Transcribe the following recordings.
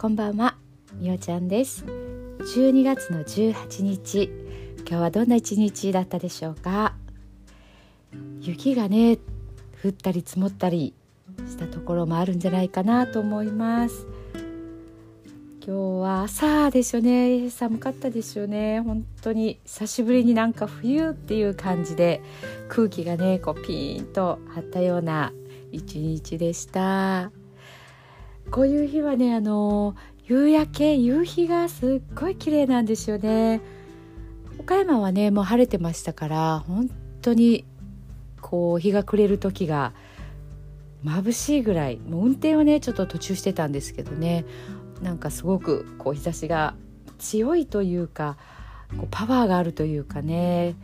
こんばんは。みおちゃんです。12月の18日今日はどんな一日だったでしょうか？雪がね降ったり積もったりしたところもあるんじゃないかなと思います。今日は朝ですよね。寒かったですよね。本当に久しぶりになんか冬っていう感じで空気がねこうピーンと張ったような一日でした。こういう日はねあの夕焼け夕日がすっごい綺麗なんですよね。岡山はねもう晴れてましたから本当にこう日が暮れる時が眩しいぐらいもう運転はねちょっと途中してたんですけどね。なんかすごくこう日差しが強いというかこうパワーがあるというかね。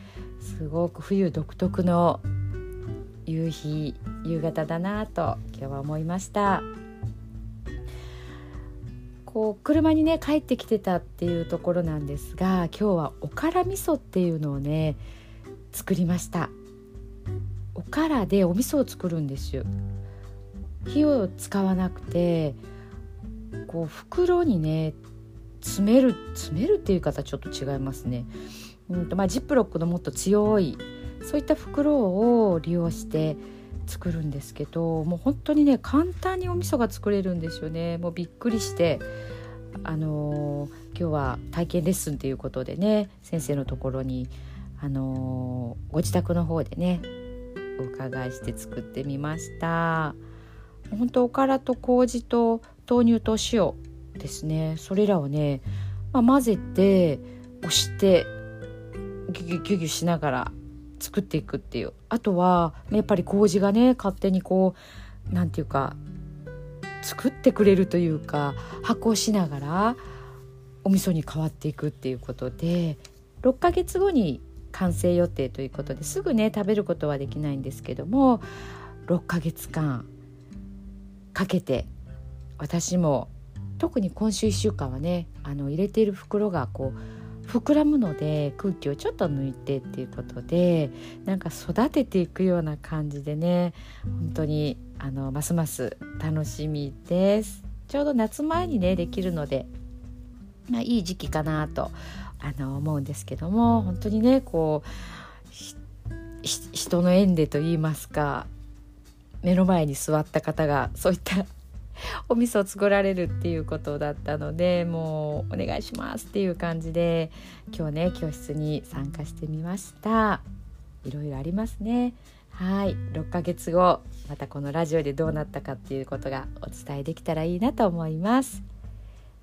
すごく冬独特の夕日夕方だなと今日は思いました。こう車にね帰ってきてたっていうところなんですが今日はおから味噌っていうのをね作りました。おからでお味噌を作るんですよ。火を使わなくてこう袋にね詰める詰めるっていう方ちょっと違いますね。うんとまあジップロックのもっと強いそういった袋を利用して作るんですけどもう本当にね簡単にお味噌が作れるんですよね。もうびっくりしてあのー、今日は体験レッスンということでね先生のところにあのー、ご自宅の方でねお伺いして作ってみました。本当おからと麹と豆乳と塩ですね。それらをね、まあ、混ぜて押してギュギュギュギュしながら作っていくっていう。あとはやっぱり麹がね勝手にこう何て言うか作ってくれるというか発酵しながらお味噌に変わっていくっていうことで6ヶ月後に完成予定ということですぐね食べることはできないんですけども6ヶ月間かけて私も特に今週1週間はねあの入れている袋がこう膨らむので空気をちょっと抜いてっていうことでなんか育てていくような感じでね本当にあのますます楽しみです。ちょうど夏前にねできるので、まあ、いい時期かなとあの思うんですけども本当にねこう人の縁でと言いますか目の前に座った方がそういったお味噌作られるっていうことだったのでもうお願いしますっていう感じで今日ね教室に参加してみました。いろいろありますね。はい。6ヶ月後またこのラジオでどうなったかっていうことがお伝えできたらいいなと思います。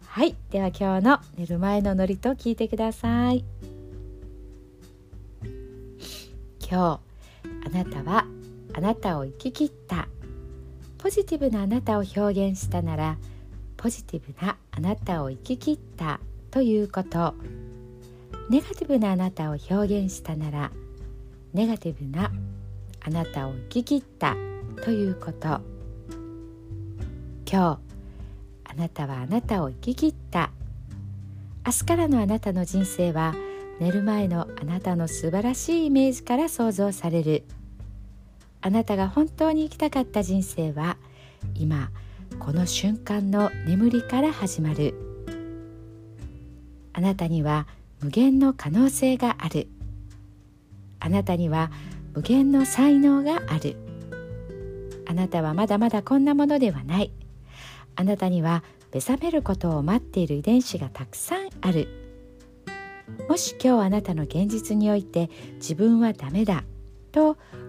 はい。では今日の寝る前のノリと聞いてください。今日あなたはあなたを生き切った。ポジティブなあなたを表現したならポジティブなあなたを生き切ったということ。ネガティブなあなたを表現したならネガティブなあなたを生き切ったということ。今日あなたはあなたを生き切った。明日からのあなたの人生は寝る前のあなたの素晴らしいイメージから想像される。あなたが本当に生きたかった人生は今この瞬間の眠りから始まる。あなたには無限の可能性がある。あなたには無限の才能がある。あなたはまだまだこんなものではない。あなたには目覚めることを待っている遺伝子がたくさんある。もし今日あなたの現実において自分はダメだと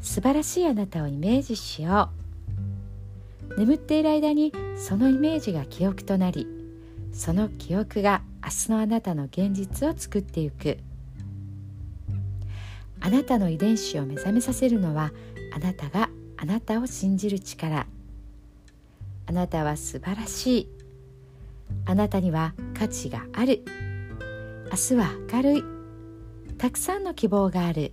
素晴らしいあなたをイメージしよう。眠っている間にそのイメージが記憶となりその記憶が明日のあなたの現実を作っていく。あなたの遺伝子を目覚めさせるのはあなたがあなたを信じる力。あなたは素晴らしい。あなたには価値がある。明日は明るい。たくさんの希望がある。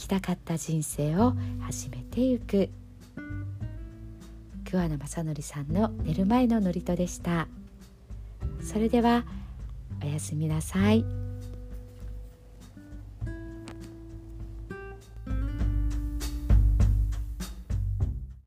きたかった人生を始めてゆく桑名正則さんの寝る前の祝詞でしたそれではおやすみなさい。